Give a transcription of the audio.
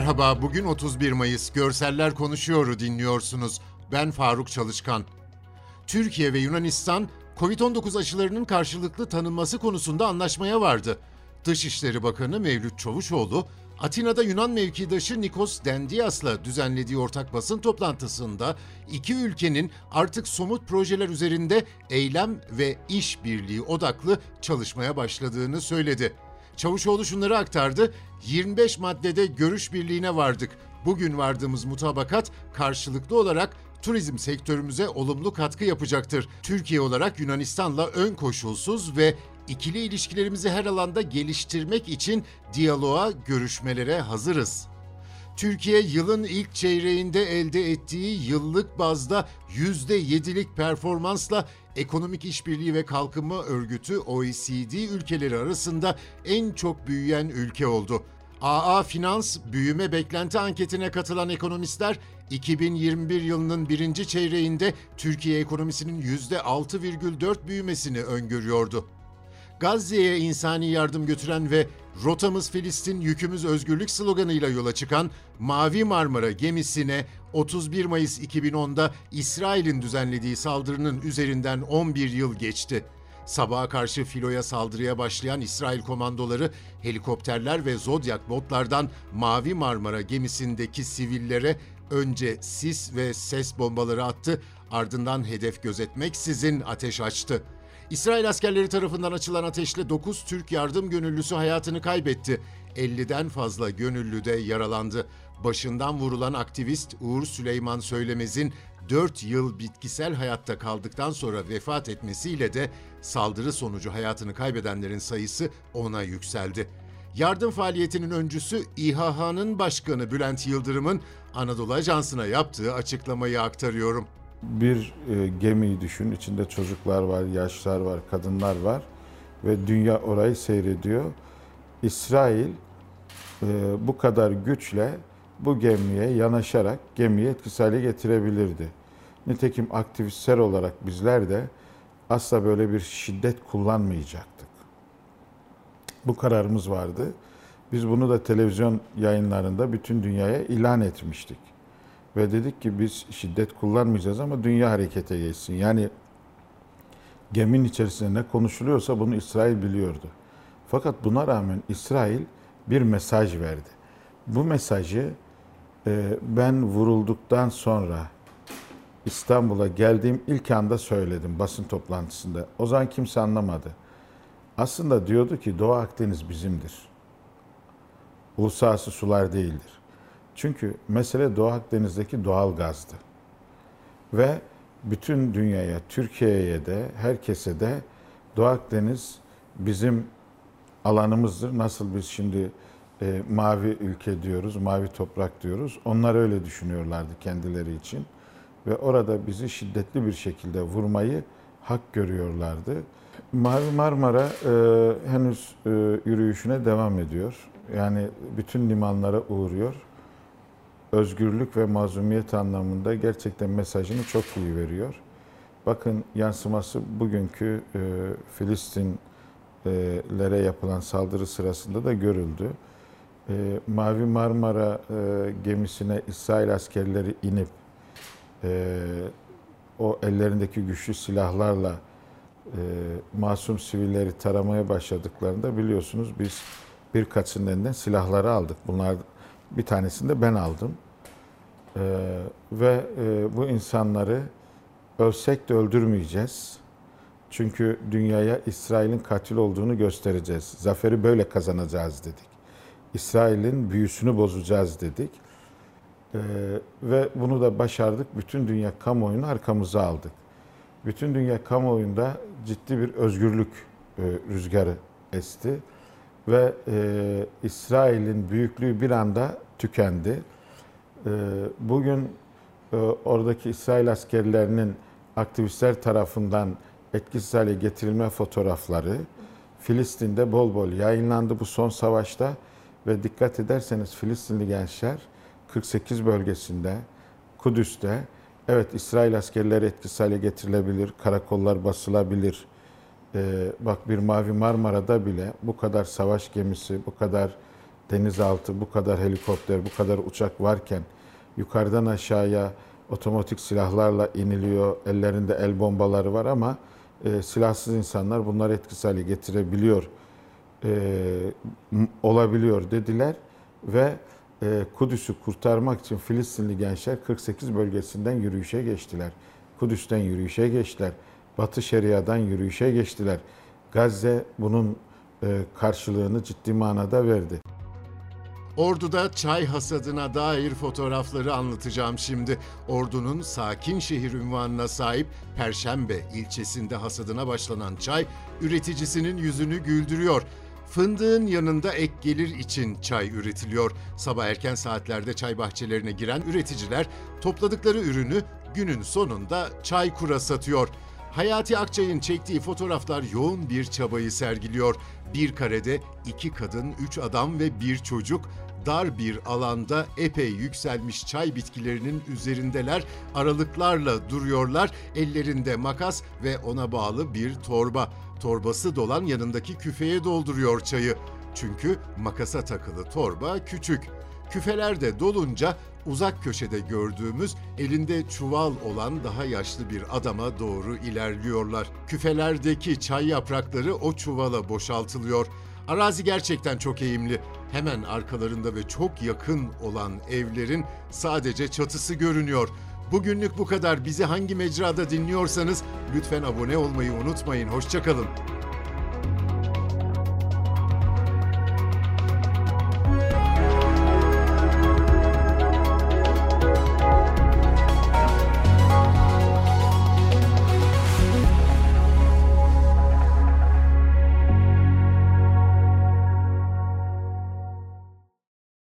Merhaba, bugün 31 Mayıs. Görseller Konuşuyor'u dinliyorsunuz. Ben Faruk Çalışkan. Türkiye ve Yunanistan, Covid-19 aşılarının karşılıklı tanınması konusunda anlaşmaya vardı. Dışişleri Bakanı Mevlüt Çavuşoğlu, Atina'da Yunan mevkidaşı Nikos Dendias'la düzenlediği ortak basın toplantısında iki ülkenin artık somut projeler üzerinde eylem ve iş birliği odaklı çalışmaya başladığını söyledi. Çavuşoğlu şunları aktardı. 25 maddede görüş birliğine vardık. Bugün vardığımız mutabakat karşılıklı olarak turizm sektörümüze olumlu katkı yapacaktır. Türkiye olarak Yunanistan'la ön koşulsuz ve ikili ilişkilerimizi her alanda geliştirmek için diyaloğa, görüşmelere hazırız. Türkiye yılın ilk çeyreğinde elde ettiği yıllık bazda %7'lik performansla Ekonomik İşbirliği ve Kalkınma Örgütü OECD ülkeleri arasında en çok büyüyen ülke oldu. AA Finans büyüme beklenti anketine katılan ekonomistler 2021 yılının birinci çeyreğinde Türkiye ekonomisinin %6,4 büyümesini öngörüyordu. Gazze'ye insani yardım götüren ve Rotamız Filistin, yükümüz özgürlük sloganıyla yola çıkan Mavi Marmara gemisine 31 Mayıs 2010'da İsrail'in düzenlediği saldırının üzerinden 11 yıl geçti. Sabaha karşı filoya saldırıya başlayan İsrail komandoları helikopterler ve Zodyak botlardan Mavi Marmara gemisindeki sivillere önce sis ve ses bombaları attı, ardından hedef gözetmeksizin ateş açtı. İsrail askerleri tarafından açılan ateşle 9 Türk yardım gönüllüsü hayatını kaybetti. 50'den fazla gönüllü de yaralandı. Başından vurulan aktivist Uğur Süleyman Söylemez'in 4 yıl bitkisel hayatta kaldıktan sonra vefat etmesiyle de saldırı sonucu hayatını kaybedenlerin sayısı ona yükseldi. Yardım faaliyetinin öncüsü İHH'nın başkanı Bülent Yıldırım'ın Anadolu Ajansı'na yaptığı açıklamayı aktarıyorum bir e, gemiyi düşün. İçinde çocuklar var, yaşlar var, kadınlar var ve dünya orayı seyrediyor. İsrail e, bu kadar güçle bu gemiye yanaşarak gemiyi etkisiz hale getirebilirdi. Nitekim aktivistler olarak bizler de asla böyle bir şiddet kullanmayacaktık. Bu kararımız vardı. Biz bunu da televizyon yayınlarında bütün dünyaya ilan etmiştik. Ve dedik ki biz şiddet kullanmayacağız ama dünya harekete geçsin. Yani geminin içerisinde ne konuşuluyorsa bunu İsrail biliyordu. Fakat buna rağmen İsrail bir mesaj verdi. Bu mesajı e, ben vurulduktan sonra İstanbul'a geldiğim ilk anda söyledim basın toplantısında. O zaman kimse anlamadı. Aslında diyordu ki Doğu Akdeniz bizimdir. Uluslararası sular değildir. Çünkü mesele Doğu Akdeniz'deki doğal gazdı. Ve bütün dünyaya, Türkiye'ye de, herkese de Doğu Akdeniz bizim alanımızdır. Nasıl biz şimdi e, mavi ülke diyoruz, mavi toprak diyoruz. Onlar öyle düşünüyorlardı kendileri için. Ve orada bizi şiddetli bir şekilde vurmayı hak görüyorlardı. Mavi Marmara e, henüz e, yürüyüşüne devam ediyor. Yani bütün limanlara uğruyor özgürlük ve mazumiyet anlamında gerçekten mesajını çok iyi veriyor. Bakın yansıması bugünkü e, Filistinlere yapılan saldırı sırasında da görüldü. E, Mavi Marmara e, gemisine İsrail askerleri inip e, o ellerindeki güçlü silahlarla e, masum sivilleri taramaya başladıklarında biliyorsunuz biz birkaçının elinden silahları aldık. Bunlar bir tanesini de ben aldım. Ee, ve e, bu insanları ölsek de öldürmeyeceğiz. Çünkü dünyaya İsrail'in katil olduğunu göstereceğiz. Zaferi böyle kazanacağız dedik. İsrail'in büyüsünü bozacağız dedik. Ee, ve bunu da başardık. Bütün dünya kamuoyunu arkamıza aldık. Bütün dünya kamuoyunda ciddi bir özgürlük e, rüzgarı esti ve e, İsrail'in büyüklüğü bir anda tükendi. E, bugün e, oradaki İsrail askerlerinin aktivistler tarafından etkisiz hale getirilme fotoğrafları Filistin'de bol bol yayınlandı bu son savaşta ve dikkat ederseniz Filistinli gençler 48 bölgesinde, Kudüs'te evet İsrail askerleri etkisiz hale getirilebilir, karakollar basılabilir, ee, bak bir Mavi Marmara'da bile bu kadar savaş gemisi, bu kadar denizaltı, bu kadar helikopter, bu kadar uçak varken yukarıdan aşağıya otomatik silahlarla iniliyor. Ellerinde el bombaları var ama e, silahsız insanlar bunları etkisiz hale getirebiliyor, e, olabiliyor dediler ve e, Kudüs'ü kurtarmak için Filistinli gençler 48 bölgesinden yürüyüşe geçtiler. Kudüs'ten yürüyüşe geçtiler. Batı Şeria'dan yürüyüşe geçtiler. Gazze bunun e, karşılığını ciddi manada verdi. Ordu'da çay hasadına dair fotoğrafları anlatacağım şimdi. Ordu'nun sakin şehir ünvanına sahip Perşembe ilçesinde hasadına başlanan çay üreticisinin yüzünü güldürüyor. Fındığın yanında ek gelir için çay üretiliyor. Sabah erken saatlerde çay bahçelerine giren üreticiler topladıkları ürünü günün sonunda çay kura satıyor. Hayati Akçay'ın çektiği fotoğraflar yoğun bir çabayı sergiliyor. Bir karede iki kadın, üç adam ve bir çocuk dar bir alanda epey yükselmiş çay bitkilerinin üzerindeler, aralıklarla duruyorlar. Ellerinde makas ve ona bağlı bir torba. Torbası dolan yanındaki küfeye dolduruyor çayı. Çünkü makasa takılı torba küçük. Küfeler de dolunca uzak köşede gördüğümüz elinde çuval olan daha yaşlı bir adama doğru ilerliyorlar. Küfelerdeki çay yaprakları o çuvala boşaltılıyor. Arazi gerçekten çok eğimli. Hemen arkalarında ve çok yakın olan evlerin sadece çatısı görünüyor. Bugünlük bu kadar. Bizi hangi mecrada dinliyorsanız lütfen abone olmayı unutmayın. Hoşçakalın.